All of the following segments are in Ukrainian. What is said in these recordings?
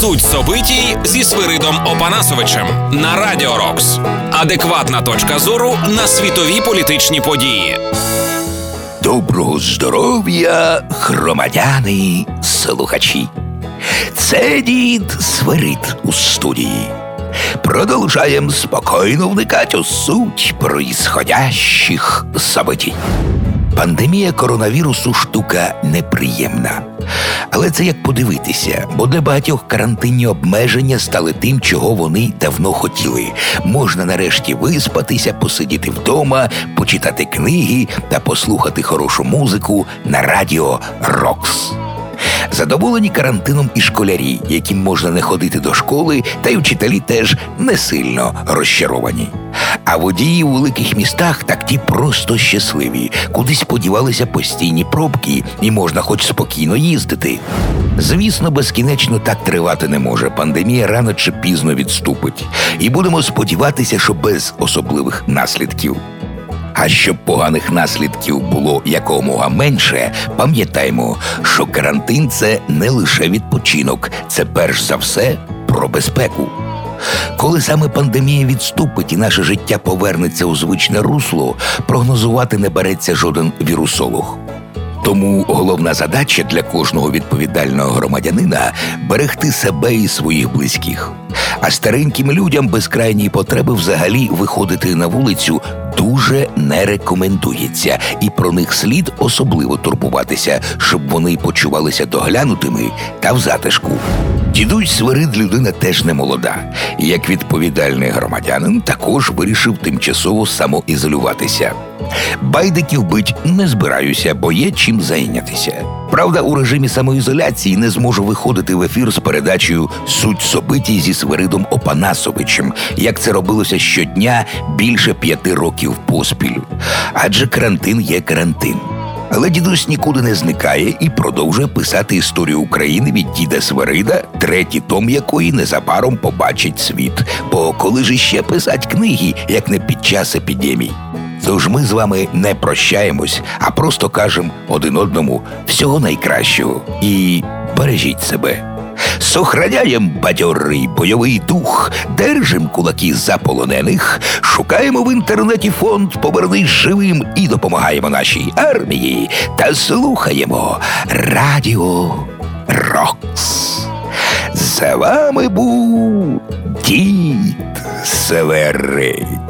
Суть собитій зі Свиридом Опанасовичем на Радіо Рокс. Адекватна точка зору на світові політичні події. Доброго здоров'я, громадяни, слухачі. Це дід Свирид у студії. Продовжаємо спокійно вникати у суть происходящих событий. Пандемія коронавірусу штука неприємна. Але це як подивитися, бо для багатьох карантинні обмеження стали тим, чого вони давно хотіли. Можна нарешті виспатися, посидіти вдома, почитати книги та послухати хорошу музику на радіо Рокс. Задоволені карантином і школярі, яким можна не ходити до школи, та й вчителі теж не сильно розчаровані. А водії у великих містах так ті просто щасливі, кудись подівалися постійні пробки, і можна хоч спокійно їздити. Звісно, безкінечно так тривати не може. Пандемія рано чи пізно відступить, і будемо сподіватися, що без особливих наслідків. А щоб поганих наслідків було якомога менше, пам'ятаймо, що карантин це не лише відпочинок, це перш за все про безпеку. Коли саме пандемія відступить і наше життя повернеться у звичне русло, прогнозувати не береться жоден вірусолог. Тому головна задача для кожного відповідального громадянина берегти себе і своїх близьких. А стареньким людям без крайньої потреби взагалі виходити на вулицю дуже не рекомендується, і про них слід особливо турбуватися, щоб вони почувалися доглянутими та в затишку. Дідусь Свирид людина теж не молода, як відповідальний громадянин також вирішив тимчасово самоізолюватися. Байдиків бить не збираюся, бо є чим зайнятися. Правда, у режимі самоізоляції не зможу виходити в ефір з передачею Суть собиті зі Свиридом Опанасовичем, як це робилося щодня більше п'яти років поспіль. Адже карантин є карантин. Але дідусь нікуди не зникає і продовжує писати історію України від діда Свирида, третій том якої незабаром побачить світ. Бо коли ж іще писать книги, як не під час епідемій. Тож ми з вами не прощаємось, а просто кажемо один одному всього найкращого і бережіть себе. Сохраняєм бадьорий бойовий дух, держим кулаки за полонених, шукаємо в інтернеті фонд Повернись живим і допомагаємо нашій армії та слухаємо Радіо Рокс. За вами був дід Северит.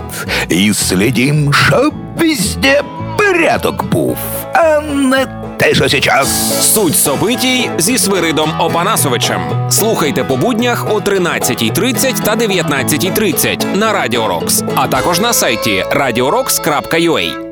І слідім, щоб везде порядок був, а не те, що сейчас. Суть собитій зі Свиридом Опанасовичем. Слухайте по буднях о 13.30 та 19.30 на Радіо Рокс, а також на сайті radiorocks.ua.